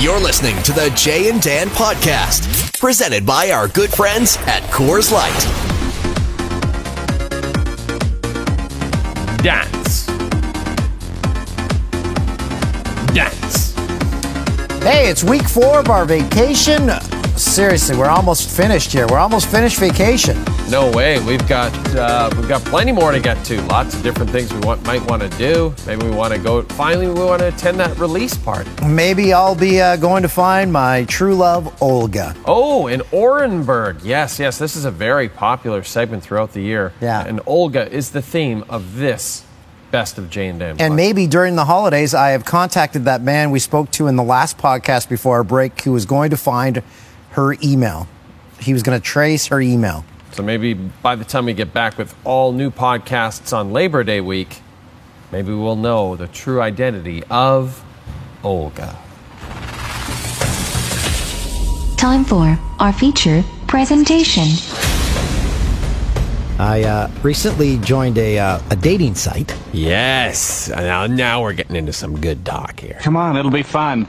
You're listening to the Jay and Dan podcast, presented by our good friends at Coors Light. Dance. Dance. Hey, it's week four of our vacation. Seriously, we're almost finished here. We're almost finished vacation. No way. We've got uh, we've got plenty more to get to. Lots of different things we want, might want to do. Maybe we want to go. Finally, we want to attend that release party. Maybe I'll be uh, going to find my true love, Olga. Oh, in Orenburg. Yes, yes. This is a very popular segment throughout the year. Yeah. And Olga is the theme of this best of Jay and Dan. And maybe during the holidays, I have contacted that man we spoke to in the last podcast before our break who was going to find her email. He was going to trace her email. So maybe by the time we get back with all new podcasts on Labor Day week, maybe we'll know the true identity of Olga. Time for our feature presentation. I uh, recently joined a, uh, a dating site. Yes. Now, now we're getting into some good talk here. Come on, it'll be fun.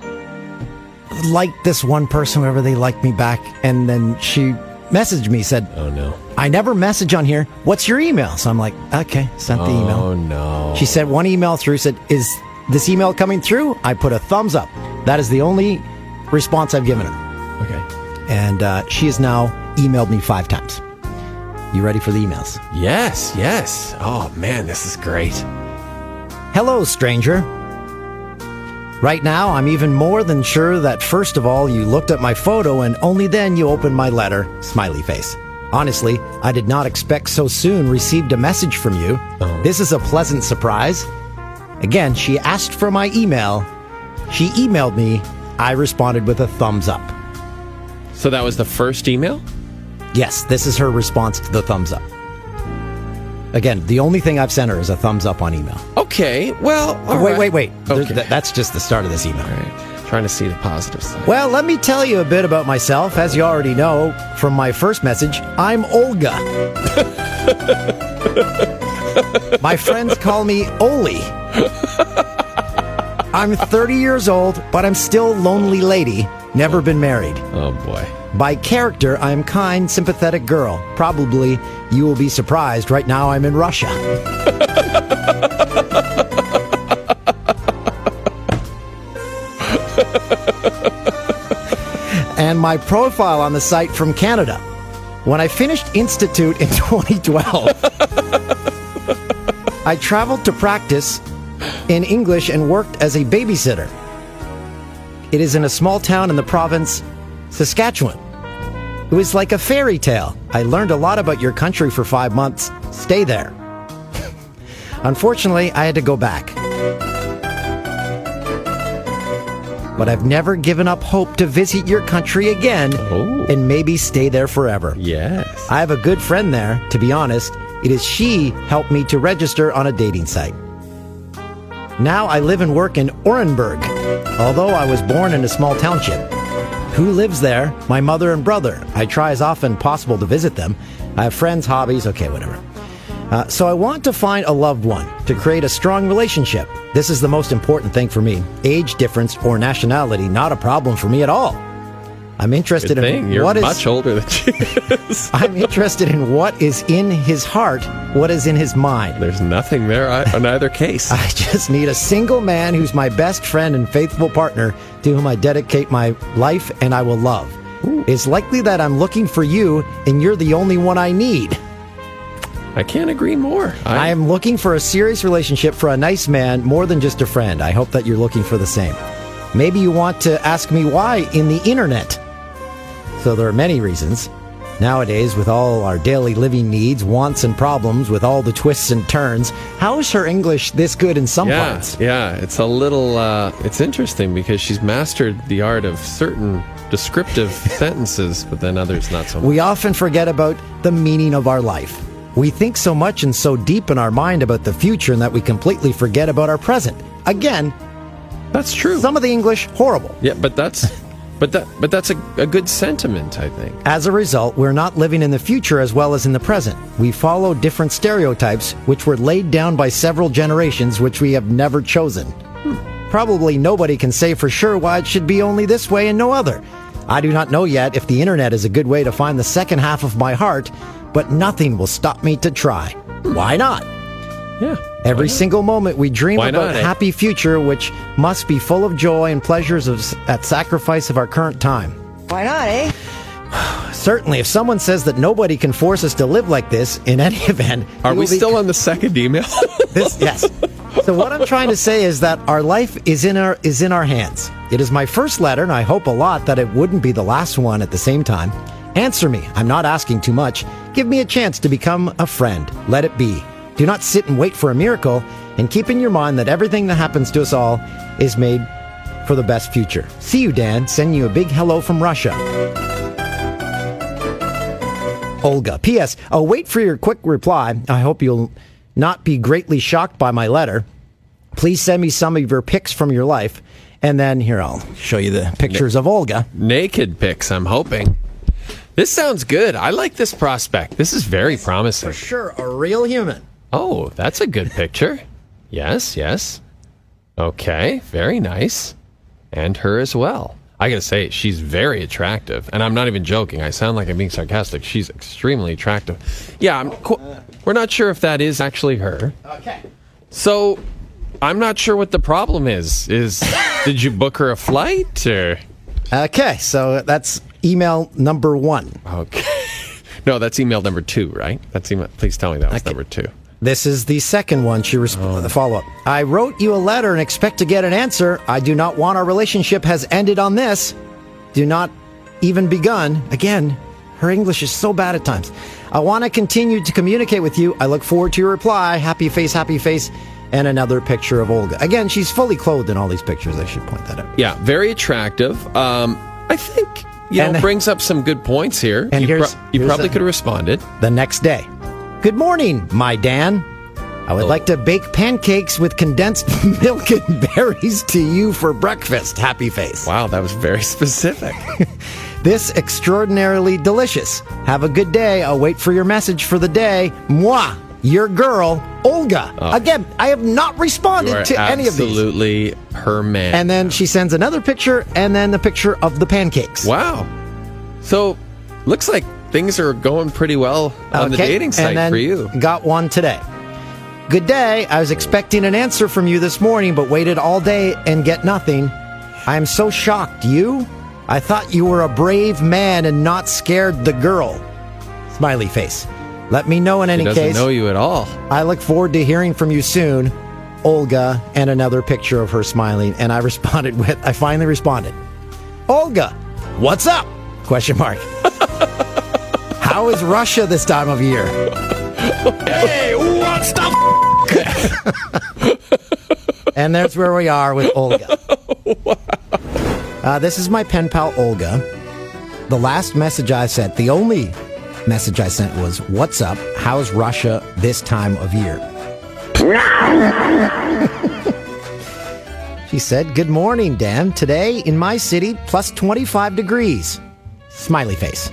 Like this one person whenever they liked me back, and then she messaged me, said, Oh no. I never message on here. What's your email? So I'm like, okay, sent the email. Oh no. She sent one email through, said, Is this email coming through? I put a thumbs up. That is the only response I've given her. Okay. And uh, she has now emailed me five times. You ready for the emails? Yes, yes. Oh man, this is great. Hello, stranger. Right now, I'm even more than sure that first of all, you looked at my photo and only then you opened my letter. Smiley face. Honestly, I did not expect so soon received a message from you. Oh. This is a pleasant surprise. Again, she asked for my email. She emailed me. I responded with a thumbs up. So that was the first email? Yes, this is her response to the thumbs up. Again, the only thing I've sent her is a thumbs up on email. Okay. Well, all wait, right. wait, wait. There- Okay. th- that's just the start of this email. right. Trying to see the positive side. Well, let me tell you a bit about myself. As you already know from my first message, I'm Olga. my friends call me Oli. I'm 30 years old, but I'm still lonely lady. Never been married. Oh boy. By character, I'm kind, sympathetic girl. Probably you will be surprised. Right now, I'm in Russia. and my profile on the site from Canada. When I finished Institute in 2012, I traveled to practice in English and worked as a babysitter. It is in a small town in the province, Saskatchewan. It was like a fairy tale. I learned a lot about your country for five months. Stay there. Unfortunately, I had to go back. But I've never given up hope to visit your country again Oh. and maybe stay there forever. Yes. I have a good friend there, to be honest. It is she helped me to register on a dating site. Now I live and work in Orenburg, although I was born in a small township. Who lives there? My mother and brother. I try as often possible to visit them. I have friends, hobbies, okay, whatever. Uh, so I want to find a loved one to create a strong relationship. This is the most important thing for me. Age difference or nationality, not a problem for me at all. I'm interested in. You're what is much older than she is. I'm interested in what is in his heart, what is in his mind. There's nothing there i- in either case. I just need a single man who's my best friend and faithful partner to whom I dedicate my life and I will love. It's likely that I'm looking for you and you're the only one I need. I can't agree more. I am looking for a serious relationship for a nice man more than just a friend. I hope that you're looking for the same. Maybe you want to ask me why in the internet. So there are many reasons. Nowadays, with all our daily living needs, wants, and problems, with all the twists and turns, how is her English this good in some yeah, parts? yeah. It's a little. Uh, it's interesting because she's mastered the art of certain descriptive sentences, but then others not so much. We often forget about the meaning of our life. We think so much and so deep in our mind about the future and that we completely forget about our present. Again, That's true. some of the English horrible. yeah, but that's, but that, but that's a, a good sentiment, I think. As a result, we're not living in the future as well as in the present. We follow different stereotypes which were laid down by several generations which we have never chosen. Hmm. Probably nobody can say for sure why it should be only this way and no other. I do not know yet if the internet is a good way to find the second half of my heart, but nothing will stop me to try. Why not? Yeah. Every single moment we dream Why about not, a eh? happy future, which must be full of joy and pleasures of, at sacrifice of our current time. Why not, eh? Certainly, if someone says that nobody can force us to live like this, in any event, Are we will be- still on the second email? this? Yes. So what I'm trying to say is that our life is in our is in our hands. It is my first letter, and I hope a lot that it wouldn't be the last one at the same time. Answer me. I'm not asking too much. Give me a chance to become a friend. Let it be. Do not sit and wait for a miracle, and keep in your mind that everything that happens to us all is made for the best future. See you, Dan. Sending you a big hello from Russia. Olga. P.S. I'll uh, wait for your quick reply. I hope you'll not be greatly shocked by my letter. Please send me some of your pics from your life. And then here, I'll show you the pictures of Olga. Naked pics, I'm hoping. This sounds good. I like this prospect. This is very promising. For sure, a real human. Oh, that's a good picture. Yes, yes. Okay, very nice. And her as well. I gotta say, she's very attractive. And I'm not even joking. I sound like I'm being sarcastic. She's extremely attractive. Yeah, I'm qu- we're not sure if that is actually her. Okay. So, I'm not sure what the problem is. Is did you book her a flight or Okay, so that's email number one. Okay. No, that's email number two, right? That's email. Please tell me that was Okay. number two. This is the second one. She resp- the follow up. I wrote you a letter and expect to get an answer. I do not want our relationship has ended on this. Do not even begun. Again, her English is so bad at times. I want to continue to communicate with you. I look forward to your reply. Happy face, happy face, and another picture of Olga. Again, she's fully clothed in all these pictures. I should point that out. Yeah, very attractive. Um, I think you And- know brings up some good points here. And you, here's- you here's probably a- could have responded. The next day. Good morning, my Dan. I would like to bake pancakes with condensed milk and berries to you for breakfast. Happy face. Wow, that was very specific. This extraordinarily delicious. Have a good day. I'll wait for your message for the day. Moi, your girl, Olga. Ah. Again, I have not Oh. Responded to any of these. absolutely her man. And then she sends another picture and then the picture of the pancakes. wow. So, looks like things are going pretty well on the dating site for you. Got one today. Good day. I was expecting an answer from you this morning, but waited all day and get nothing. I am so shocked. You? I thought you were a brave man and not scared the girl. Smiley face. Let me know in She any doesn't case. know you at all. I look forward to hearing from you soon. Olga, and another picture of her smiling. And I responded with, I finally responded, Olga, what's up? Question mark. How is Russia this time of year? Hey, what's the? And there's where we are with Olga. Uh, this is my pen pal Olga. The last message I sent, the only message I sent was, What's up? How's Russia this time of year? she said, Good morning, Dan. Today in my city, plus 25 degrees. Smiley face.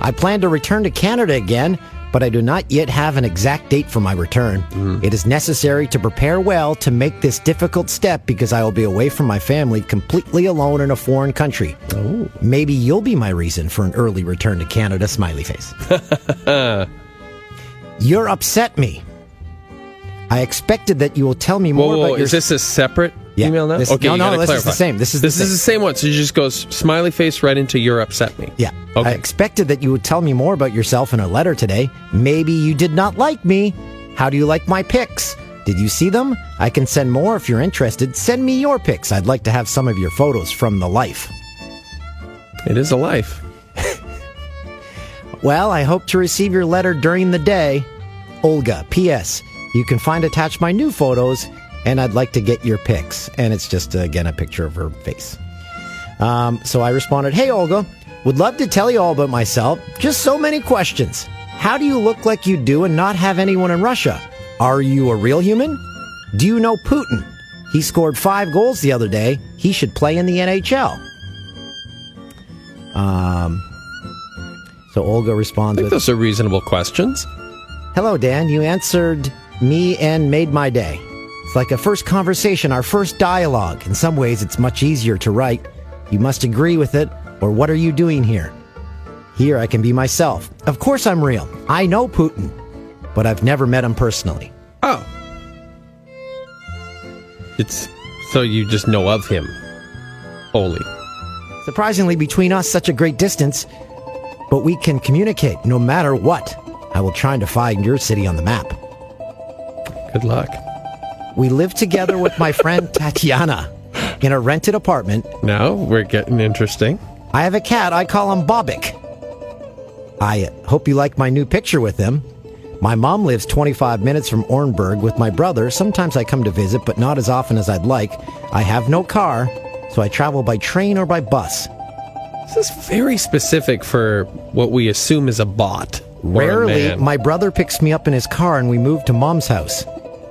I plan to return to Canada again, but I do not yet have an exact date for my return. Hmm. It is necessary to prepare well to make this difficult step because I will be away from my family completely alone in a foreign country. Oh. Maybe you'll be my reason for an early return to Canada, smiley face. You're upset me. I expected that you will tell me more Whoa, whoa, about your is this a separate Yeah, email now? this- okay, no, no, gotta this is the same. This is the this is the same one. So you just goes smiley face right into "You're upset me." Yeah. Okay. I expected that you would tell me more about yourself in a letter today. Maybe you did not like me. How do you like my pics? Did you see them? I can send more if you're interested. Send me your pics. I'd like to have some of your photos from the life. It is a life. Well, I hope to receive your letter during the day. Olga, P.S. You can find attached my new photos, and I'd like to get your pics. And it's just, uh, again, a picture of her face. Um, so I responded, Hey, Olga, would love to tell you all about myself. Just so many questions. How do you look like you do and not have anyone in Russia? Are you a real human? Do you know Putin? He scored five goals the other day. He should play in the NHL. Um, so Olga I responds think with, those are reasonable questions. Hello, Dan. You answered me and made my day. It's like a first conversation, our first dialogue. In some ways, it's much easier to write. You must agree with it, or what are you doing here? Here, I can be myself. Of course, I'm real. I know Putin, but I've never met him personally. Oh. It's so you just know of him. Oli. Surprisingly, between us, such a great distance, but we can communicate no matter what. I will try to find your city on the map. Good luck. We live together with my friend Tatiana in a rented apartment. Now we're getting interesting. I have a cat. I call him Bobik. I hope you like my new picture with him. My mom lives 25 minutes from Orenburg with my brother. Sometimes I come to visit, but not as often as I'd like. I have no car, so I travel by train or by bus. This is very specific for what we assume is a bot. or a Rarely, my brother picks me up in his car and we move to mom's house.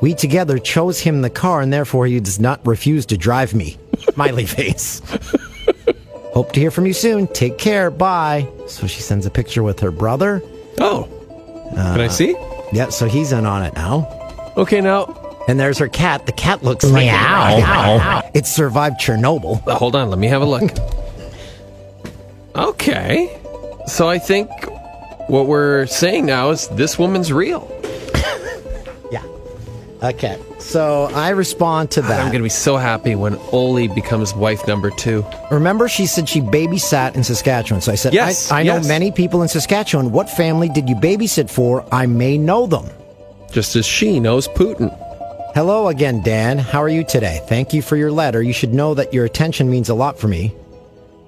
We together chose him the car and therefore he does not refuse to drive me. Smiley face. Hope to hear from you soon. Take care. Bye. So she sends a picture with her brother. Oh. Can I see? Yeah, so he's in on it now. Okay, now And there's her cat. The cat looks like Meow. It survived Chernobyl. uh, hold on, let me have a look. okay. So I think what we're saying now is this woman's real. Okay. So I respond to that. I'm going to be so happy when Oli becomes wife number two. Remember, she said she babysat in Saskatchewan. So I said, Yes, I, I know many people in Saskatchewan. What family did you babysit for? I may know them. Just as she knows Putin. Hello again, Dan. How are you today? Thank you for your letter. You should know that your attention means a lot for me.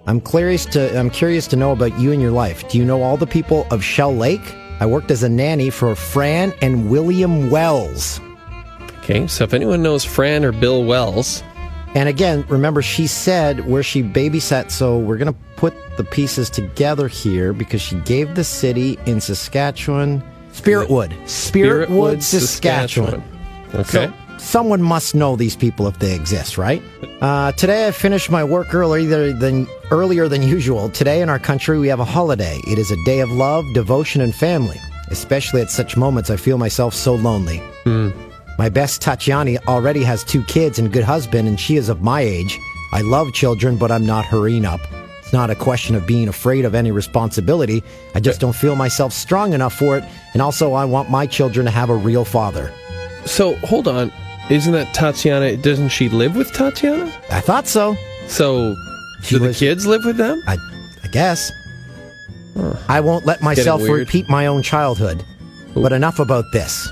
I'm curious to I'm curious to know about you and your life. Do you know all the people of Shell Lake? I worked as a nanny for Fran and William Wells. Okay, so if anyone knows Fran or Bill Wells, And again, remember she said where she babysat, so we're going to put the pieces together here because she gave the city in Saskatchewan, Spiritwood. Spiritwood, Saskatchewan. Okay. So someone must know these people if they exist, right? Uh, today I finished my work earlier than earlier than usual. Today in our country we have a holiday. It is a day of love, devotion, and family. Especially at such moments, I feel myself so lonely. My best Tatiana already has two kids and good husband, and she is of my age. I love children, but I'm not hurrying up. It's not a question of being afraid of any responsibility. I just don't feel myself strong enough for it, and also I want my children to have a real father. So hold on. Isn't that Tatiana? Doesn't she live with Tatiana? I thought so. So She do the was- kids live with them? I, I guess. I won't let myself repeat my own childhood. But enough about this.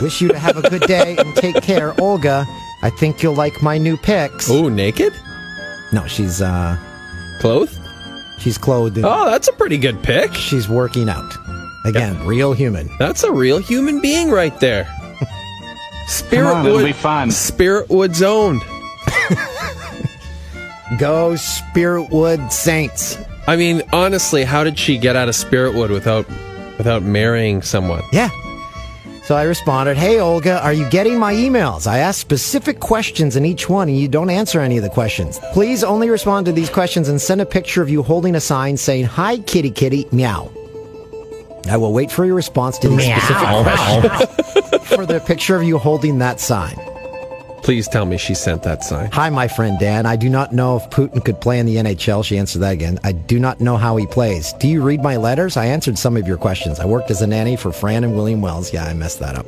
Wish you to have a good day and take care, Olga. I think you'll like my new pics. Oh, naked? No, she's uh Clothed? she's clothed and Oh, that's a pretty good pick. she's working out. Again, real human. That's a real human being right there. Spirit Come on, it'll be fun. Spiritwood's owned. Go Spiritwood Saints. I mean, honestly, how did she get out of Spiritwood without without marrying someone? Yeah. So I responded, Hey Olga, are you getting my emails? I ask specific questions in each one and you don't answer any of the questions. Please only respond to these questions and send a picture of you holding a sign saying, Hi kitty kitty, meow. I will wait for your response to these specific questions for the picture of you holding that sign. Please tell me she sent that sign. Hi, my friend Dan. I do not know if Putin could play in the NHL. She answered that again. I do not know how he plays. Do you read my letters? I answered some of your questions. I worked as a nanny for Fran and William Wells. Yeah, I messed that up.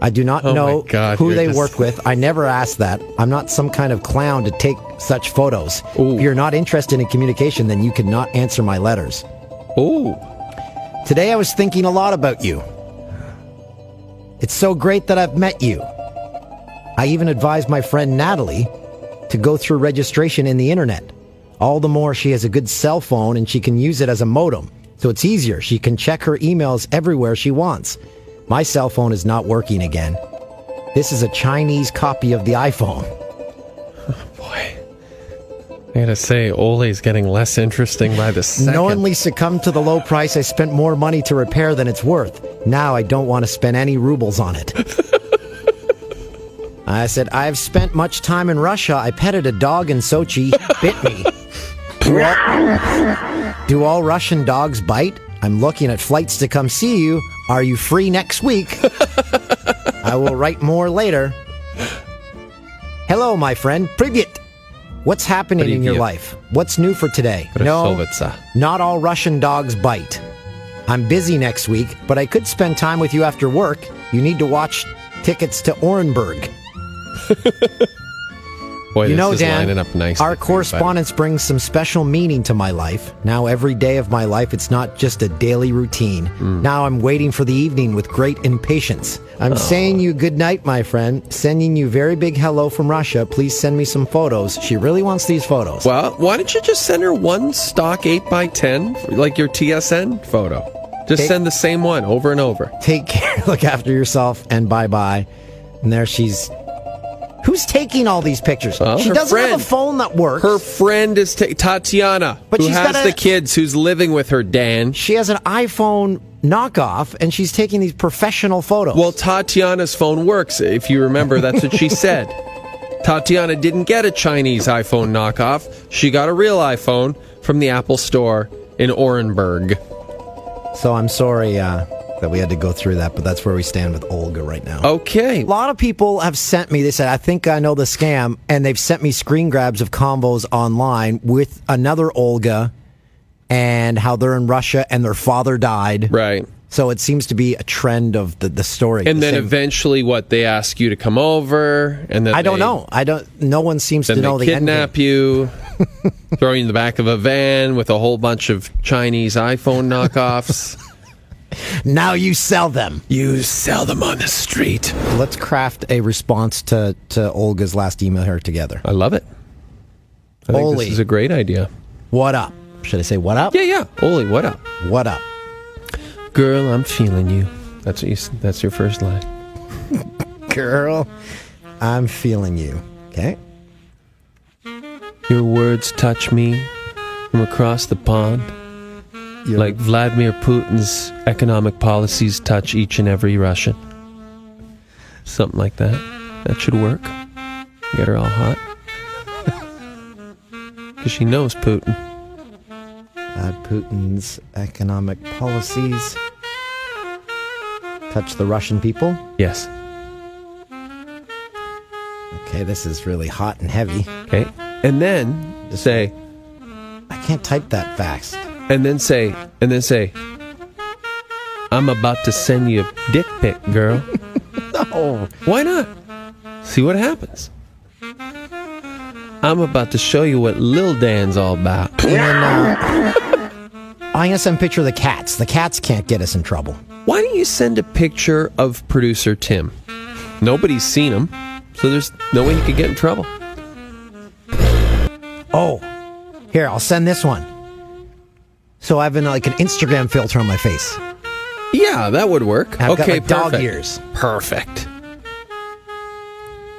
I do not Oh know God, who they just- work with. I never asked that. I'm not some kind of clown to take such photos. Ooh. If you're not interested in communication, then you cannot answer my letters. Oh, Today I was thinking a lot about you. It's so great that I've met you. I even advised my friend Natalie to go through registration in the internet. All the more she has a good cell phone and she can use it as a modem. So it's easier. She can check her emails everywhere she wants. My cell phone is not working again. This is a Chinese copy of the iPhone. Oh boy. I gotta say, Oli's getting less interesting by the second. Knowingly succumbed to the low price, I spent more money to repair than it's worth. Now I don't want to spend any rubles on it. I said, I've spent much time in Russia. I petted a dog in Sochi. Bit me. do, all, do all Russian dogs bite? I'm looking at flights to come see you. Are you free next week? I will write more later. Hello, my friend. Privyet. What's happening Privyet. in your life? What's new for today? No, not all Russian dogs bite. I'm busy next week, but I could spend time with you after work. You need to watch tickets to Orenburg. Boy, You know, Dan, our correspondence brings some special meaning to my life. Now, every day of my life, it's not just a daily routine. Hmm. Now I'm waiting for the evening with great impatience. Oh. I'm saying you good night, my friend. Sending you very big hello from Russia. Please send me some photos. She really wants these photos. Well, why don't you just send her one stock 8x10, like your TSN photo? Just Okay. send the same one over and over. Take care, look after yourself, and bye bye. And there she's. Who's taking all these pictures? Well, she doesn't have a phone that works. Her friend is ta- Tatiana, But who she's has a- the kids, who's living with her, Dan. she has an iPhone knockoff, and she's taking these professional photos. Well, Tatiana's phone works. If you remember, that's what she said. Tatiana didn't get a Chinese iPhone knockoff. She got a real iPhone from the Apple Store in Orenburg. So I'm sorry uh, that we had to go through that, but that's where we stand with Olga right now. Okay. A lot of people have sent me, they said, I think I know the scam, and they've sent me screen grabs of combos online with another Olga and how they're in Russia and their father died. Right. So it seems to be a trend of the, the story. And The then same- eventually, what they ask you to come over, and then I don't they- know. I don't. No one seems to know they the end. kidnap you, throw you in the back of a van with a whole bunch of Chinese iPhone knockoffs. Now you sell them. you sell them on the street. Let's craft a response to, to Olga's last email here together. I love it. I think Oli. this is a great idea. What up? Should I say what up? Yeah, yeah. Oli, what up? What up? Girl, I'm feeling you. That's what you. That's your first line. Girl, I'm feeling you. Okay. Your words touch me from across the pond, You're- like Vladimir Putin's economic policies touch each and every Russian. Something like that. That should work. Get her all hot. Because she knows Putin. Uh, Putin's economic policies touch the Russian people. Yes. Okay, this is really hot and heavy. Okay. And then say, I can't type that fast. And then say, and then say, I'm about to send you a dick pic, girl. Oh, Why not? See what happens. I'm about to show you what Lil Dan's all about. and uh, I'm gonna send a picture of the cats. The cats can't get us in trouble. Why don't you send a picture of producer Tim? Nobody's seen him, so there's no way he could get in trouble. Oh, here I'll send this one. So I have an, like an Instagram filter on my face. Yeah, that would work. I've got, okay, like, dog perfect. ears. Perfect.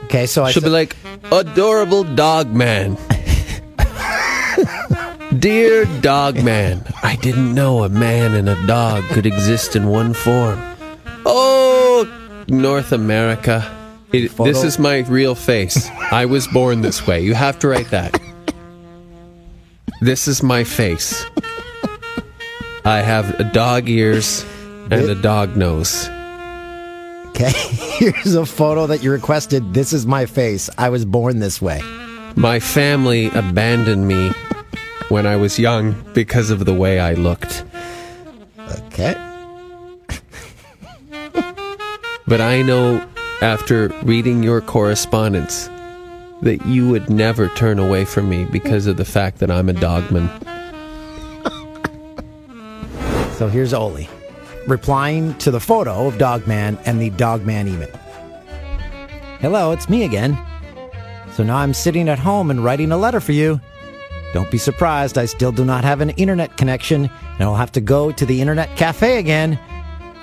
Okay, so I Should be like adorable dog man. Dear dog man, I didn't know a man and a dog could exist in one form. Oh, North America. It, this is my real face. I was born this way. You have to write that. This is my face. I have a dog ears and a dog nose. okay, here's a photo that you requested. This is my face. I was born this way. My family abandoned me when I was young because of the way I looked. Okay. But I know after reading your correspondence that you would never turn away from me because of the fact that I'm a dogman. So here's Oli replying to the photo of Dogman and the Dogman email. Hello, it's me again. So now I'm sitting at home and writing a letter for you. Don't be surprised, I still do not have an internet connection and I'll have to go to the internet cafe again.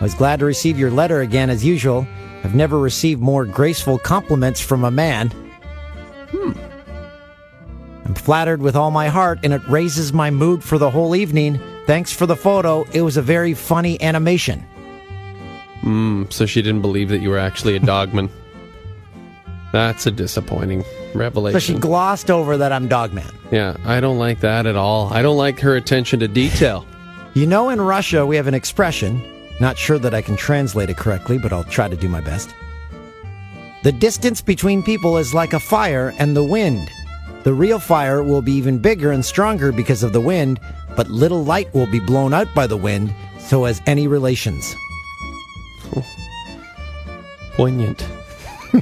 I was glad to receive your letter again as usual. I've never received more graceful compliments from a man. Hmm. I'm flattered with all my heart and it raises my mood for the whole evening. Thanks for the photo. It was a very funny animation. Hmm, so she didn't believe that you were actually a dogman. That's a disappointing revelation. So she glossed over that I'm Dogman. yeah, I don't like that at all. I don't like her attention to detail. You know, in Russia, we have an expression. Not sure that I can translate it correctly, but I'll try to do my best. The distance between people is like a fire and the wind. The real fire will be even bigger and stronger because of the wind, but little light will be blown out by the wind, so as any relations. Poignant.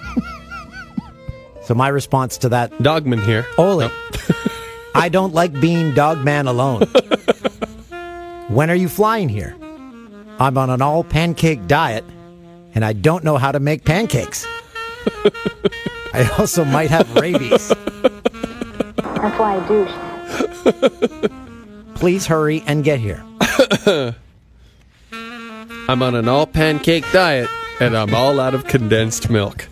So my response to that, Dogman here. Oli, I don't like being dogman alone. when are you flying here? I'm on an all pancake diet, and I don't know how to make pancakes. I also might have rabies. That's why I douche. Please hurry and get here. I'm on an all pancake diet and I'm all out of condensed milk.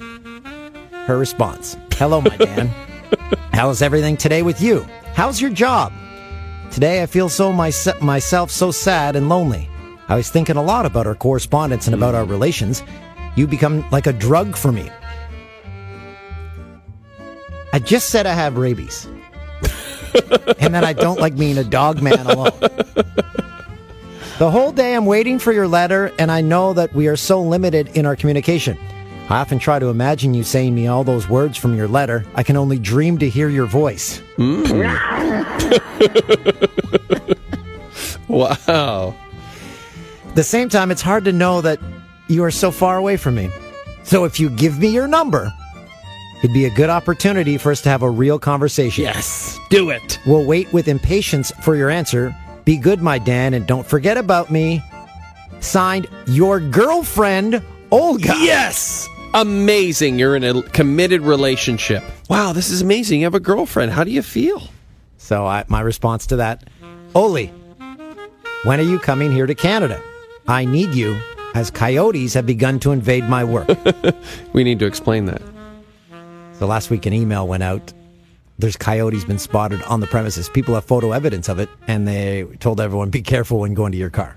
Her response Hello, my Dan. How's everything today with you? How's your job? Today I feel so myse- myself so sad and lonely. I was thinking a lot about our correspondence and about our relations. You become like a drug for me. I just said I have rabies. And then I don't like being a dog man alone. The whole day I'm waiting for your letter, and I know that we are so limited in our communication. I often try to imagine you saying me all those words from your letter. I can only dream to hear your voice. Mm. Wow. The same time, it's hard to know that you are so far away from me. So if you give me your number, it'd be a good opportunity for us to have a real conversation. Yes. Do it. We'll wait with impatience for your answer. Be good, my Dan, and don't forget about me. Signed, your girlfriend, Olga. Yes. Amazing. You're in a committed relationship. Wow, this is amazing. You have a girlfriend. How do you feel? So I, my response to that, Oli, when are you coming here to Canada? I need you, as coyotes have begun to invade my work. We need to explain that. So last week an email went out. There's coyotes been spotted on the premises. People have photo evidence of it, and they told everyone be careful when going to your car.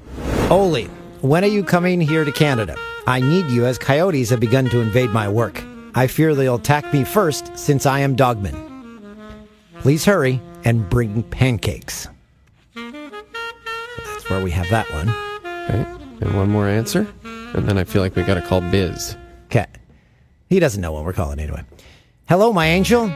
Oli, when are you coming here to Canada? I need you, as coyotes have begun to invade my work. I fear they'll attack me first, since I am Dogman. Please hurry and bring pancakes. That's where we have that one. Okay. And one more answer. And then I feel like we got to call Biz. Okay. He doesn't know what we're calling anyway. Hello, my angel.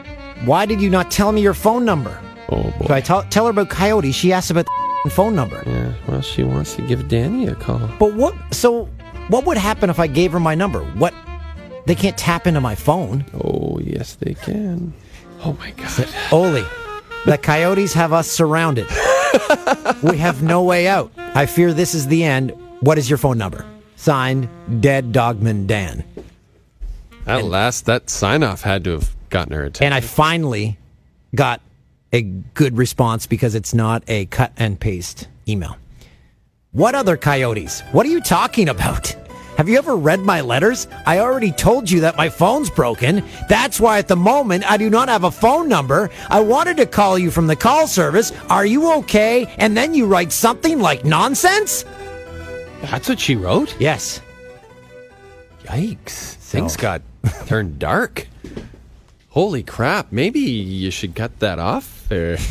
Why did you not tell me your phone number? Oh, boy. So I tell tell her about Coyote. She asked about the phone number. yeah. Well, she wants to give Danny a call. But what? So what would happen if I gave her my number? What? They can't tap into my phone. Oh, yes, they can. Oh, my God. Oli, the coyotes have us surrounded. we have no way out. I fear this is the end. What is your phone number? Signed, Dead Dogman Dan. At last, that sign off had to have gotten her attention. And I finally got a good response because it's not a cut and paste email. What other coyotes? What are you talking about? Have you ever read my letters? I already told you that my phone's broken. That's why at the moment I do not have a phone number. I wanted to call you from the call service. Are you okay? And then you write something like nonsense? That's what she wrote? Yes. Yikes. Things got turned dark. Holy crap. Maybe you should cut that off. Or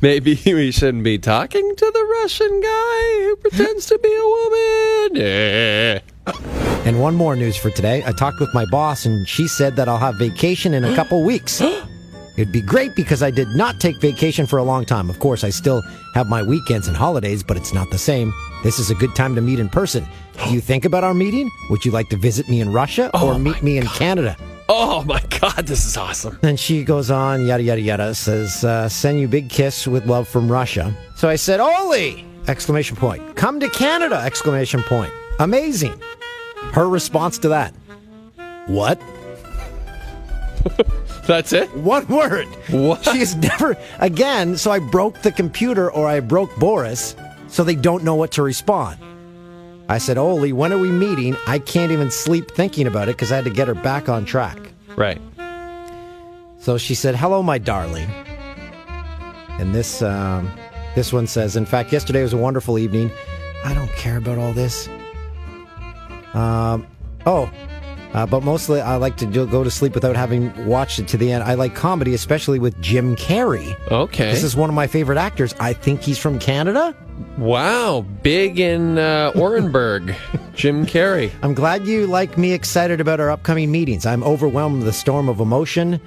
Maybe we shouldn't be talking to the Russian guy who pretends to be a woman. Eh. And one more news for today. I talked with my boss and she said that I'll have vacation in a couple weeks. It'd be great because I did not take vacation for a long time. Of course, I still have my weekends and holidays, but it's not the same. This is a good time to meet in person. Do you think about our meeting? Would you like to visit me in Russia or Oh meet me in Canada? Oh my God, this is awesome. Then she goes on, yada, yada, yada, says, uh, send you big kiss with love from Russia. So I said, Oli! Exclamation point. Come to Canada! Exclamation point. Amazing. Her response to that. What? That's it? One word. What? She's never, again, so I broke the computer or I broke Boris so they don't know what to respond. I said, Oli, when are we meeting? I can't even sleep thinking about it because I had to get her back on track. Right. So she said, "Hello, my darling." And this um, this one says, "In fact, yesterday was a wonderful evening. I don't care about all this." Um, oh, Uh, but mostly, I like to do, go to sleep without having watched it to the end. I like comedy, especially with Jim Carrey. Okay. This is one of my favorite actors. I think he's from Canada. wow, big in uh, Orenburg, Jim Carrey. I'm glad you like me excited about our upcoming meetings. I'm overwhelmed with the storm of emotion.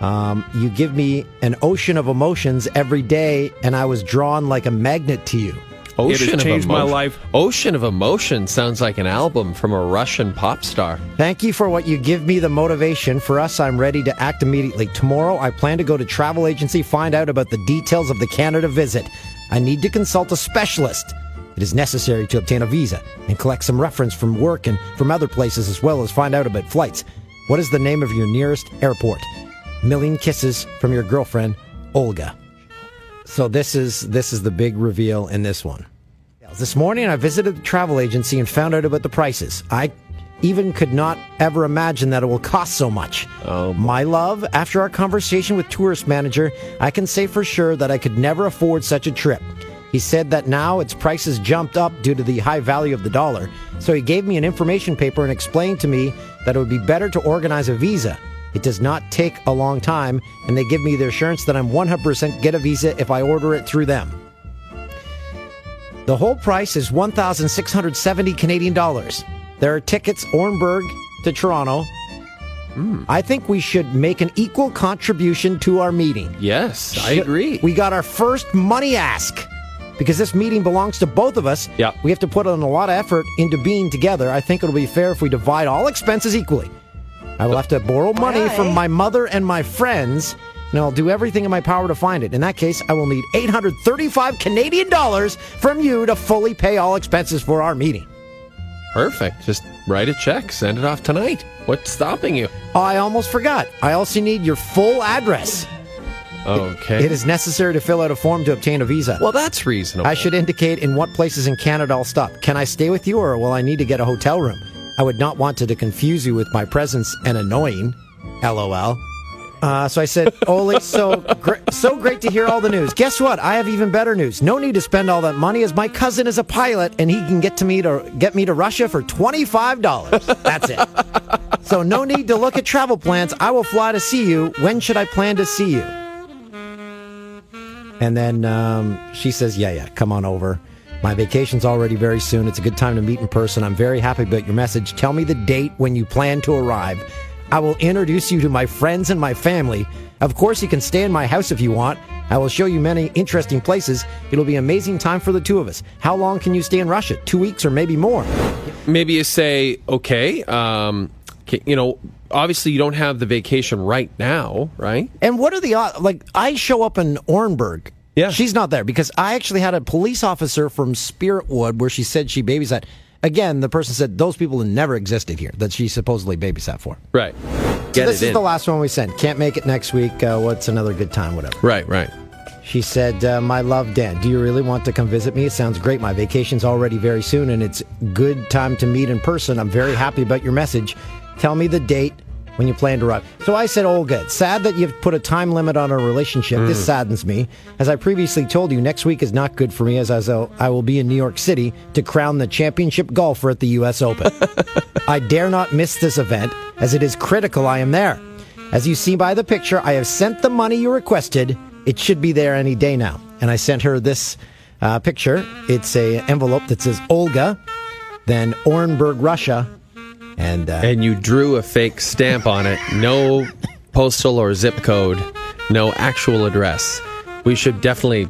Um, you give me an ocean of emotions every day, and I was drawn like a magnet to you. Ocean of changed my Emotion. life. Ocean of Emotion sounds like an album from a Russian pop star. Thank you for what you give me the motivation. For us, I'm ready to act immediately. Tomorrow, I plan to go to travel agency, find out about the details of the Canada visit. I need to consult a specialist. It is necessary to obtain a visa and collect some reference from work and from other places as well as find out about flights. What is the name of your nearest airport? Million kisses from your girlfriend, Olga. So this is this is the big reveal in this one. This morning, I visited the travel agency and found out about the prices. I even could not ever imagine that it will cost so much. Oh, My love, after our conversation with tourist manager, I can say for sure that I could never afford such a trip. He said that now its prices jumped up due to the high value of the dollar. So he gave me an information paper and explained to me that it would be better to organize a visa. It does not take a long time, and they give me the assurance that I'm 100% get a visa if I order it through them. The whole price is 1,670 Canadian dollars. There are tickets Orenburg to Toronto. Hmm. I think we should make an equal contribution to our meeting. Yes, I agree. We got our first money ask. Because this meeting belongs to both of us. Yeah. We have to put in a lot of effort into being together. I think it'll be fair if we divide all expenses equally. I will have to borrow money from my mother and my friends, and I'll do everything in my power to find it. In that case, I will need 835 Canadian dollars from you to fully pay all expenses for our meeting. Perfect. Just write a check, send it off tonight. What's stopping you? Oh, I almost forgot. I also need your full address. Okay. It is necessary to fill out a form to obtain a visa. well, that's reasonable. I should indicate in what places in Canada I'll stop. Can I stay with you or will I need to get a hotel room? I would not want to, to confuse you with my presence and annoying. LOL. Uh, so I said, Oli, so gr- so great to hear all the news. Guess what? I have even better news. No need to spend all that money, as my cousin is a pilot and he can get to me to get me to Russia for twenty five dollars. That's it. so no need to look at travel plans. I will fly to see you. When should I plan to see you? And then um, she says, Yeah, yeah, come on over. My vacation's already very soon. It's a good time to meet in person. I'm very happy about your message. Tell me the date when you plan to arrive. I will introduce you to my friends and my family. Of course, you can stay in my house if you want. I will show you many interesting places. It'll be an amazing time for the two of us. How long can you stay in Russia? Two weeks or maybe more? Maybe you say, okay, um, you know, obviously you don't have the vacation right now, right? And what are the odds? Like, I show up in Orenburg. Yeah. She's not there because I actually had a police officer from Spiritwood where she said she babysat. Again, the person said those people never existed here that she supposedly babysat for. Right. So this is in. the last one we sent. Can't make it next week. Uh, what's another good time? Whatever. Right, right. She said, uh, "My love, Dan. Do you really want to come visit me? It sounds great. My vacation's already very soon, and it's good time to meet in person. I'm very happy about your message. Tell me the date when you plan to arrive." So I said, "Olga, it's sad that you've put a time limit on our relationship. This saddens me. As I previously told you, next week is not good for me, as I will- I will be in New York City to crown the championship golfer at the U.S. Open. I dare not miss this event, as it is critical I am there." As you see by the picture, I have sent the money you requested. It should be there any day now. And I sent her this uh, picture. It's a envelope that says Olga, then Orenburg, Russia, and uh, And you drew a fake stamp on it. No postal or zip code. No actual address. We should definitely.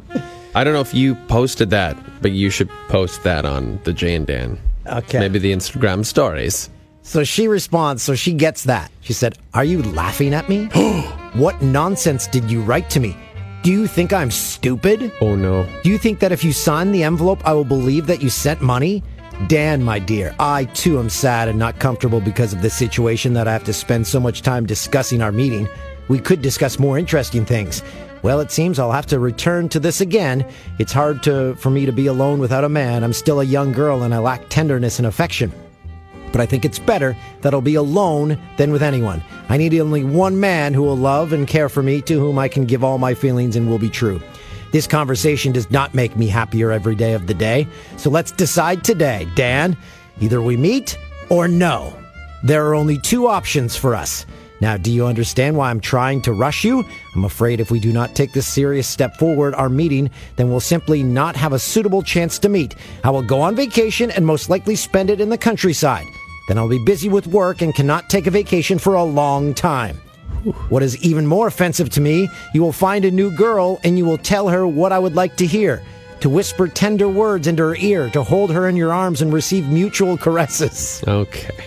I don't know if you posted that, but you should post that on the Jay and Dan. Okay. Maybe the Instagram stories. so she responds. So she gets that. She said, "Are you laughing at me? what nonsense did you write to me? Do you think I'm stupid? Oh no. Do you think that if you sign the envelope, I will believe that you sent money? Dan, my dear, I too am sad and not comfortable because of this situation that I have to spend so much time discussing our meeting. We could discuss more interesting things. Well, it seems I'll have to return to this again. It's hard to for me to be alone without a man. I'm still a young girl and I lack tenderness and affection. But I think it's better that I'll be alone than with anyone. I need only one man who will love and care for me, to whom I can give all my feelings and will be true. This conversation does not make me happier every day of the day. So let's decide today, Dan. Either we meet or no. There are only two options for us. Now, do you understand why I'm trying to rush you? I'm afraid if we do not take this serious step forward, our meeting, then we'll simply not have a suitable chance to meet. I will go on vacation and most likely spend it in the countryside. Then I'll be busy with work and cannot take a vacation for a long time. What is even more offensive to me, you will find a new girl and you will tell her what I would like to hear. To whisper tender words into her ear, to hold her in your arms and receive mutual caresses. Okay.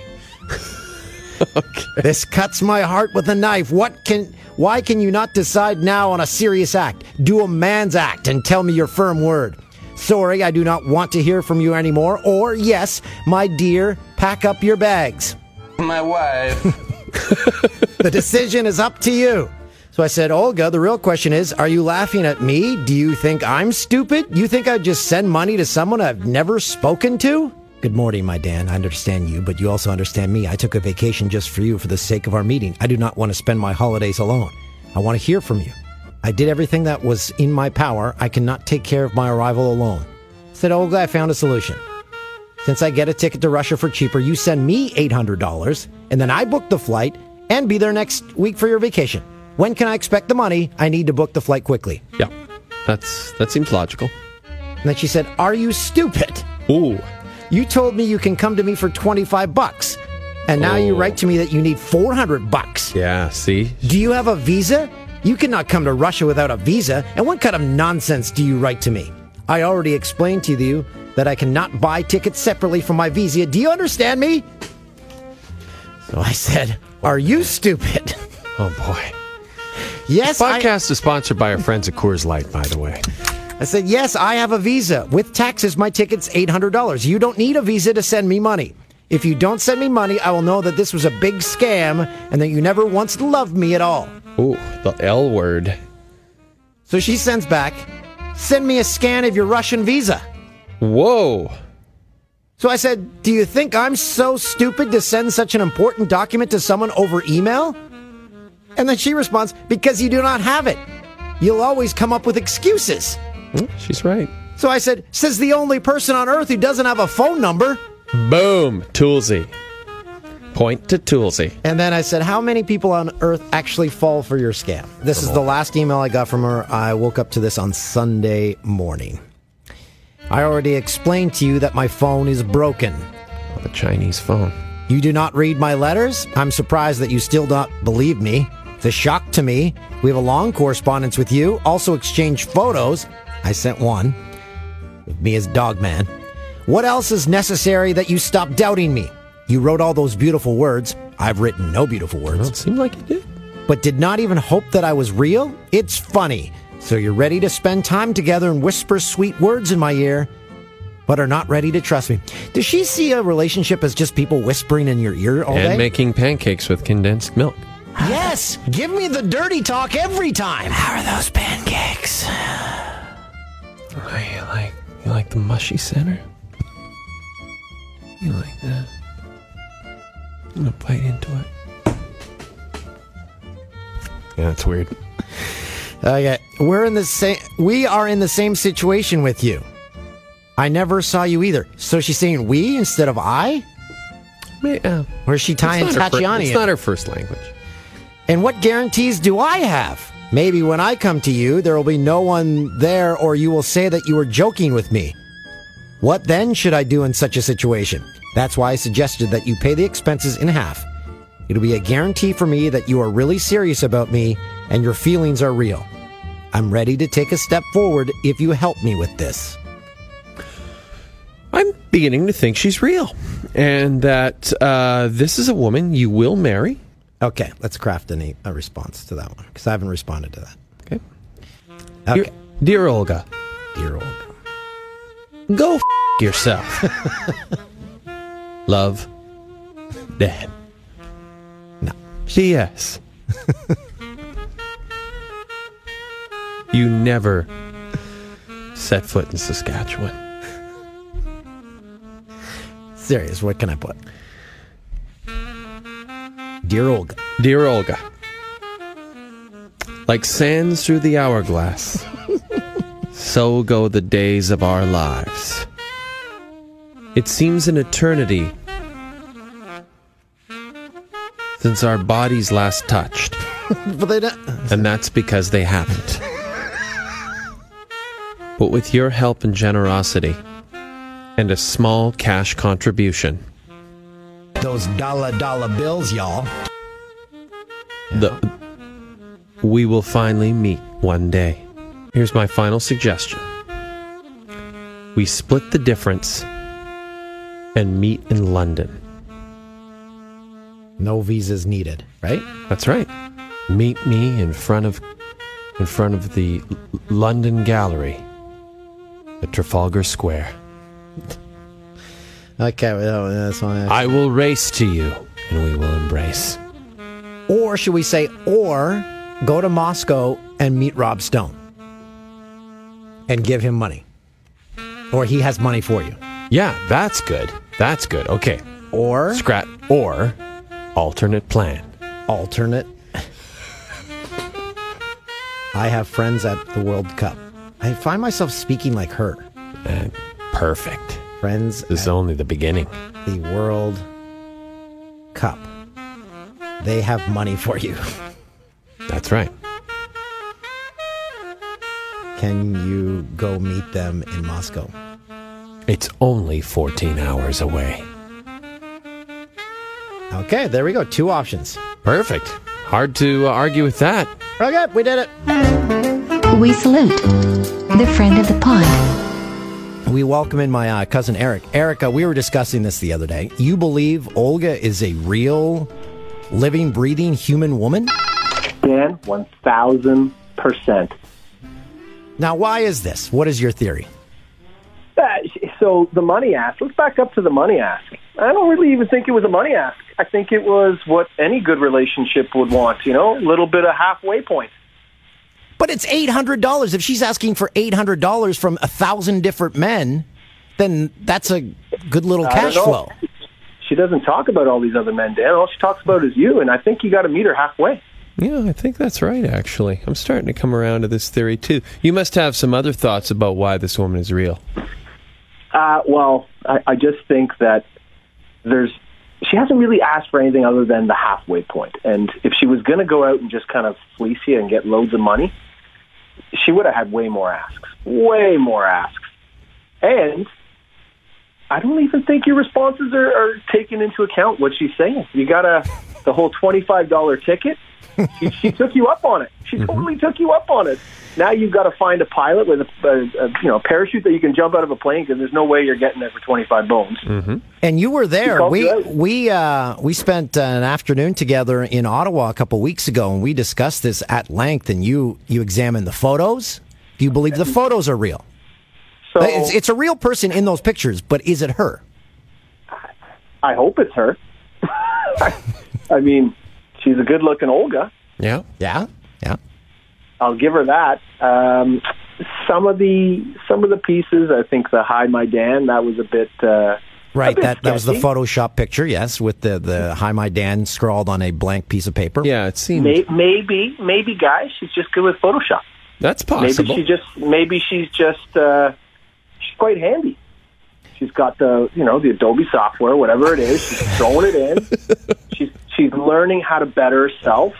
okay. This cuts my heart with a knife. What can why can you not decide now on a serious act? Do a man's act and tell me your firm word. Sorry, I do not want to hear from you anymore. Or yes, my dear, pack up your bags. My wife. The decision is up to you. So I said, Olga, the real question is, are you laughing at me? Do you think I'm stupid? You think I'd just send money to someone I've never spoken to? Good morning, my Dan. I understand you, but you also understand me. I took a vacation just for you for the sake of our meeting. I do not want to spend my holidays alone. I want to hear from you. I did everything that was in my power. I cannot take care of my arrival alone. Said, Olga, I found a solution. Since I get a ticket to Russia for cheaper, you send me $800, and then I book the flight and be there next week for your vacation. When can I expect the money? I need to book the flight quickly. Yeah. That's that seems logical. And then she said, Are you stupid? Ooh. You told me you can come to me for 25 bucks. And now you Oh. write to me that you need 400 bucks. Yeah, see? Do you have a visa? You cannot come to Russia without a visa. And what kind of nonsense do you write to me? I already explained to you that I cannot buy tickets separately from my visa. Do you understand me? So I said, Are you stupid? Oh boy. yes, I, Podcast is sponsored by our friends at Coors Light, by the way. I said, Yes, I have a visa. With taxes, my ticket's $800. You don't need a visa to send me money. If you don't send me money, I will know that this was a big scam and that you never once loved me at all. Ooh, the L word. So she sends back, Send me a scan of your Russian visa. Whoa. So I said, Do you think I'm so stupid to send such an important document to someone over email? And then she responds, Because you do not have it. You'll always come up with excuses. She's right. So I said, Says the only person on earth who doesn't have a phone number. Boom. Toolsy. Point to Toolsy. And then I said, How many people on earth actually fall for your scam? This is the last email I got from her. I woke up to this on Sunday morning. I already explained to you that my phone is broken. The Chinese phone. You do not read my letters? I'm surprised that you still don't believe me. A shock to me. We have a long correspondence with you, also exchanged photos. I sent one with me as Dogman. What else is necessary that you stop doubting me? You wrote all those beautiful words. I've written no beautiful Well, words, it seemed like you did. but did not even hope that I was real? It's funny. So you're ready to spend time together and whisper sweet words in my ear, but are not ready to trust me. Does she see a relationship as just people whispering in your ear all day? and day? making pancakes with condensed milk. Yes, give me the dirty talk every time. How are those pancakes? Oh, you like you like the mushy center? You like that? I'm gonna bite into it. Yeah, it's weird. Okay, we're in the same. We are in the same situation with you. I never saw you either. So she's saying we instead of I, uh, or is she tying it's her fir- It's not her first language. And what guarantees do I have? Maybe when I come to you, there will be no one there, or you will say that you were joking with me. What then should I do in such a situation? That's why I suggested that you pay the expenses in half. It'll be a guarantee for me that you are really serious about me and your feelings are real. I'm ready to take a step forward if you help me with this. I'm beginning to think she's real, and that uh, this is a woman you will marry. Okay, let's craft a, a response to that one because I haven't responded to that. Okay, Okay, dear, dear Olga, dear Olga. go f- yourself. Love, Dad. P.S. you never set foot in Saskatchewan. Serious, what can I put? Dear Olga. Dear Olga, like sands through the hourglass, so go the days of our lives. It seems an eternity since our bodies last touched, But they don't. and that's because they haven't. But with your help and generosity, and a small cash contribution, Those dollar dollar bills, y'all. the we will finally meet one day. Here's my final suggestion. We split the difference and meet in London. No visas needed, right? That's right. Meet me in front of in front of the L- London Gallery at Trafalgar Square. Okay, well, that's fine. I will race to you and we will embrace. Or should we say, or go to Moscow and meet Rob Stone and give him money? Or he has money for you. Yeah, that's good. That's good. Okay. Or Scrap or alternate plan. alternate. I have friends at the World Cup. I find myself speaking like her. And perfect. Friends This is only the beginning. the World Cup. They have money for you. That's right. Can you go meet them in Moscow? It's only 14 hours away. Okay, there we go. Two options. Perfect. Hard to uh, argue with that. Okay, we did it. We salute the friend of the pod. We welcome in my uh, cousin Eric. Erica, we were discussing this the other day. You believe Olga is a real, living, breathing human woman? Dan, 1000%. Now, why is this? What is your theory? Uh, so the money ask, let's back up to the money ask. I don't really even think it was a money ask. I think it was what any good relationship would want, you know, a little bit of halfway point. But it's $800. If she's asking for $800 from a thousand different men, then that's a good little I cash flow. She doesn't talk about all these other men, Dan. All she talks about is you, and I think you got to meet her halfway. Yeah, I think that's right, actually. I'm starting to come around to this theory, too. You must have some other thoughts about why this woman is real. Uh, well, I, I just think that there's she hasn't really asked for anything other than the halfway point. And if she was going to go out and just kind of fleece you and get loads of money, she would have had way more asks, way more asks. And I don't even think your responses are, are taking into account what she's saying. You got a the whole twenty five dollar ticket. She, she took you up on it. She totally took you up on it. Now you've got to find a pilot with a, a, a you know parachute that you can jump out of a plane because there's no way you're getting there for twenty five bones. And you were there. We we uh, we spent uh, an afternoon together in Ottawa a couple weeks ago, and we discussed this at length. And you you examined the photos. Do you believe the photos are real? So It's, it's a real person in those pictures, but is it her? I hope it's her. I mean, she's a good looking Olga. Yeah? Yeah, yeah. I'll give her that. Um, some of the some of the pieces, I think the "Hi, my Dan" that was a bit uh, Right. a bit That that was the. Photoshop picture. Yes, with the the "Hi, my Dan" scrawled on a blank piece of paper. Yeah, it seems. May- maybe, maybe, guys, she's just good with Photoshop. That's possible. Maybe she just, maybe she's just, uh, she's quite handy. She's got the, you know, the Adobe software, whatever it is. She's throwing it in. she's she's learning how to better herself,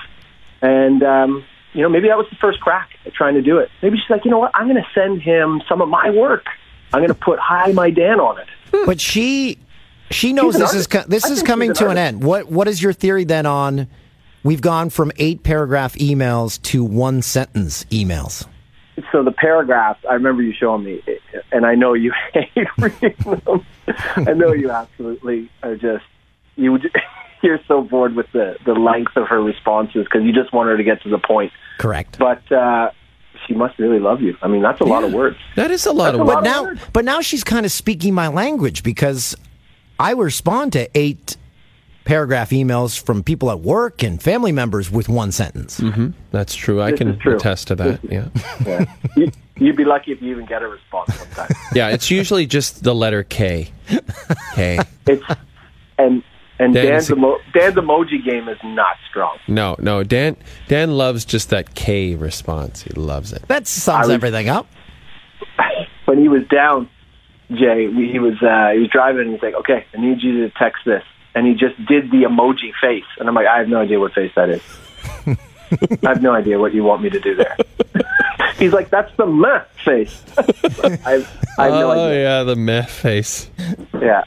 and um, you know, maybe that was the first crack at trying to do it. Maybe she's like, you know what, I'm going to send him some of my work. I'm going to put "Hi, my Dan" on it. But she she knows this is artist. co- this I is coming an to an end. What what is your theory then on? We've gone from eight paragraph emails to one sentence emails. so the paragraphs I remember you showing me, and I know you hate reading them. I know you absolutely are just you. would- You're so bored with the the length of her responses because you just want her to get to the point. Correct. But uh, she must really love you. I mean, that's a lot of words. that is a lot That's of a work. lot But of now, words. but now she's kind of speaking my language because I respond to eight paragraph emails from people at work and family members with one sentence. That's true. I This can true. attest to that. Yeah. Yeah. you, you'd be lucky if you even get a response sometimes. Yeah, it's usually just the letter K. K. It's and and Dan, Dan's, emo- Dan's emoji game is not strong. No, no. Dan Dan loves just that K response. He loves it. That sums was- everything up. when he was down, Jay, we, he was uh, he was driving and he's like, "Okay, I need you to text this." and he just did the emoji face, and I'm like, I have no idea what face that is. I have no idea what you want me to do there. He's like, that's the meh face. I, have, I have no oh idea. yeah, the meh face. Yeah.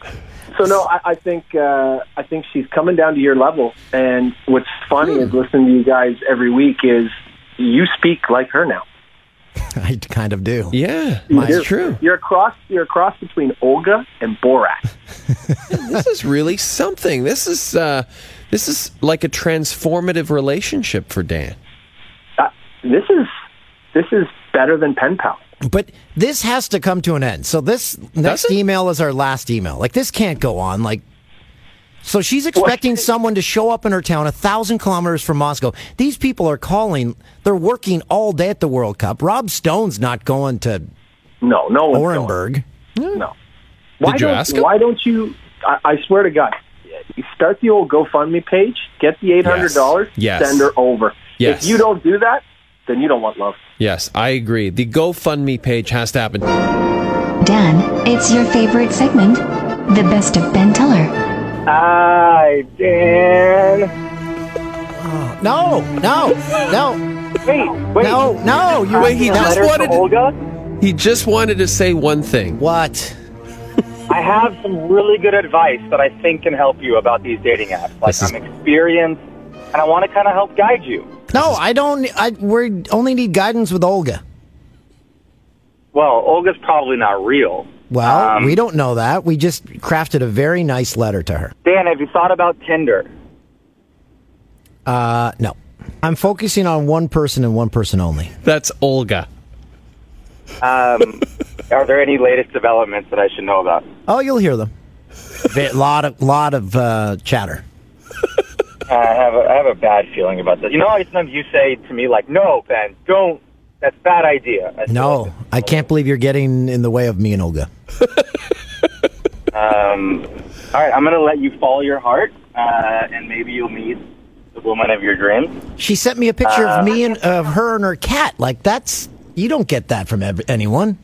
So no, I, I think uh, I think she's coming down to your level. And what's funny is listening to you guys every week is you speak like her now. I kind of do. Yeah, You're- that's true. You're a cross. You're a cross between Olga and Borat. This is really something. This is uh, this is like a transformative relationship for Dan. Uh, this is this is better than pen pal. But this has to come to an end. So this next email is our last email. Like this can't go on. Like so she's expecting someone to show up in her town a thousand kilometers from Moscow. These people are calling. They're working all day at the World Cup. Rob Stone's not going to No, no one's going. Orenburg. No. Hmm. Why you don't, ask him? Why don't you? I, I swear to God, you start the old GoFundMe page, get the eight hundred dollars, Yes. send her over. Yes. If you don't do that, then you don't want love. Yes, I agree. The GoFundMe page has to happen. Dan, it's your favorite segment, the best of Ben Teller. Hi, Dan. No, no, no, Wait, wait. no, no. You Wait, he just Letter wanted to Olga. He just wanted to say one thing. what? I have some really good advice that I think can help you about these dating apps. Like This is- I'm experienced, and I want to kind of help guide you. No, I don't. I we only need guidance with Olga. Well, Olga's probably not real. Well, Um, we don't know that. We just crafted a very nice letter to her. Dan, have you thought about Tinder? Uh, no. I'm focusing on one person and one person only. That's Olga. Um, are there any latest developments that I should know about? Oh, you'll hear them. A lot of lot of uh, chatter. Uh, I have a, I have a bad feeling about this. You know how sometimes you say to me like, "No, Ben, don't. That's a bad idea." I No, like I can't believe you're getting in the way of me and Olga. Um, all right, I'm going to let you follow your heart, uh, and maybe you'll meet the woman of your dreams. She sent me a picture of me and of her and her cat. Like that's you don't get that from ev- anyone.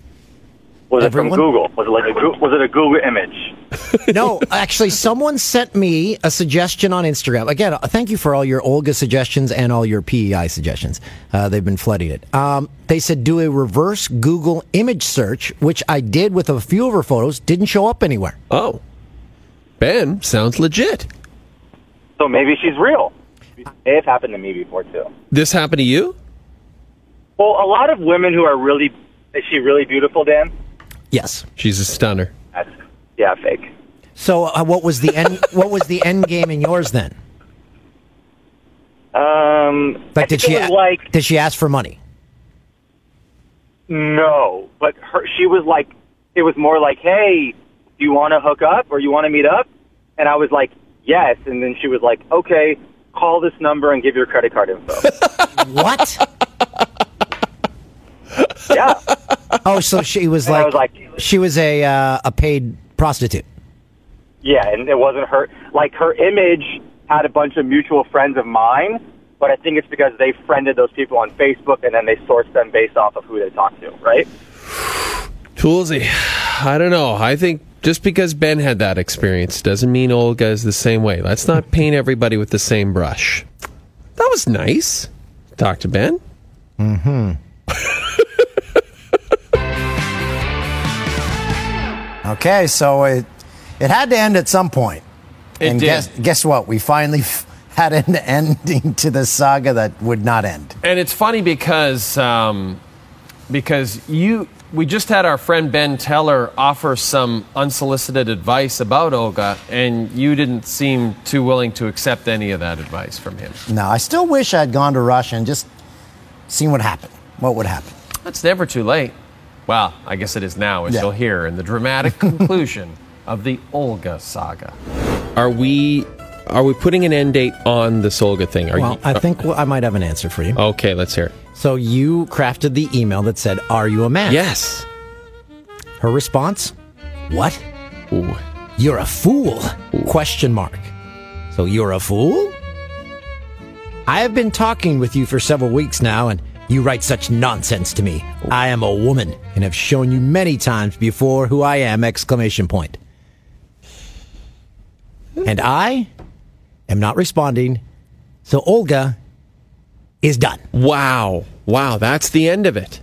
Was it Everyone? from Google? Was it like a was it a Google image? No, actually, someone sent me a suggestion on Instagram. Again, uh, thank you for all your Olga suggestions and all your PEI suggestions. Uh, they've been flooding it. Um, they said do a reverse Google image search, which I did with a few of her photos. Didn't show up anywhere. Oh, Ben sounds legit. So maybe she's real. It may have happened to me before too. This happened to you? Well, a lot of women who are really is she really beautiful, Dan? Yes. She's a stunner. That's yeah, fake. So, uh, what was the end? what was the end game in yours then? Um, Like, did she like did she ask for money? no, but her she was like it was more like, hey, do you want to hook up or you want to meet up? And I was like, yes. And then she was like, okay, call this number and give your credit card info. What? yeah. Oh, so she was And like, was like, she was a uh, a paid prostitute. Yeah, and it wasn't her. Like her image had a bunch of mutual friends of mine, but I think it's because they friended those people on Facebook and then they sourced them based off of who they talked to, right? Toolsy. I don't know. I think just because Ben had that experience doesn't mean Olga is the same way. Let's not paint everybody with the same brush. That was nice. Talk to Ben. Mm-hmm. Okay, so it it had to end at some point. It and did. guess guess what? We finally f- had an ending to the saga that would not end. And it's funny because um, because you we just had our friend Ben Teller offer some unsolicited advice about Olga, and you didn't seem too willing to accept any of that advice from him. No, I still wish I'd gone to Russia and just seen what happened. What would happen? It's never too late. Well, I guess it is now, as Yeah. you'll hear in the dramatic conclusion of the Olga saga. Are we are we putting an end date on this Olga thing? Are Well, you, I uh, think well, I might have an answer for you. okay, let's hear it. So you crafted the email that said, "Are you a man?" Yes. Her response, "What? Ooh. You're a fool?" Question mark. So you're a fool? I have been talking with you for several weeks now, and you write such nonsense to me. I am a woman, and have shown you many times before who I am! Exclamation point. and I am not responding. So Olga is done. Wow. Wow, that's the end of it.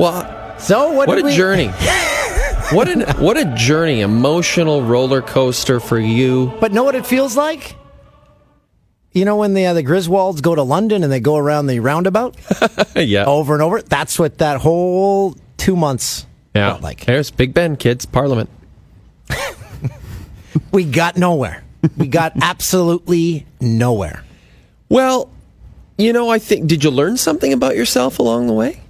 Well, So what, what a we- journey. what an what a journey, emotional roller coaster for you. But know what it feels like? You know when the uh, the Griswolds go to London and they go around the roundabout yeah. over and over? That's what that whole two months yeah. felt like. There's Big Ben, kids, Parliament. We got nowhere. We got absolutely nowhere. Well, you know, I think did you learn something about yourself along the way?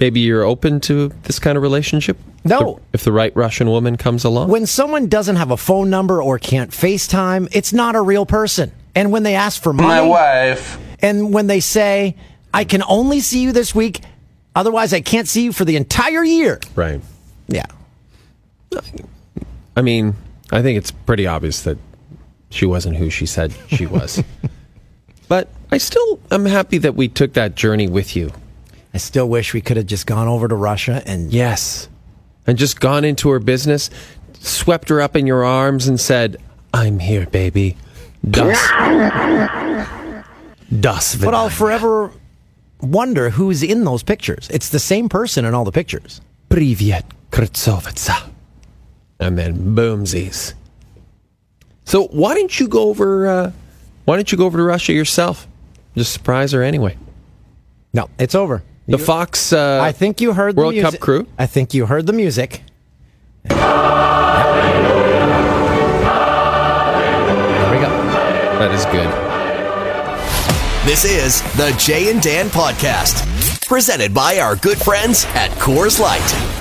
Maybe you're open to this kind of relationship? No. If the right Russian woman comes along? When someone doesn't have a phone number or can't FaceTime, it's not a real person. And when they ask for money, My wife. and when they say, I can only see you this week, otherwise I can't see you for the entire year. right. Yeah. I mean, I think it's pretty obvious that she wasn't who she said she was. but I still am happy that we took that journey with you. I still wish we could have just gone over to Russia and Yes. And just gone into her business, swept her up in your arms and said, I'm here, baby. Das. das But I'll forever wonder who's in those pictures. It's the same person in all the pictures. Privyet, Kritsovitsa. And then boomsies. So why didn't you go over? Uh, why didn't you go over to Russia yourself? Just surprise her anyway. No, it's over. The Fox. Uh, I think you heard World the Cup crew. I think you heard the music. There we go. that is good. This is the Jay and Dan Podcast, presented by our good friends at Coors Light.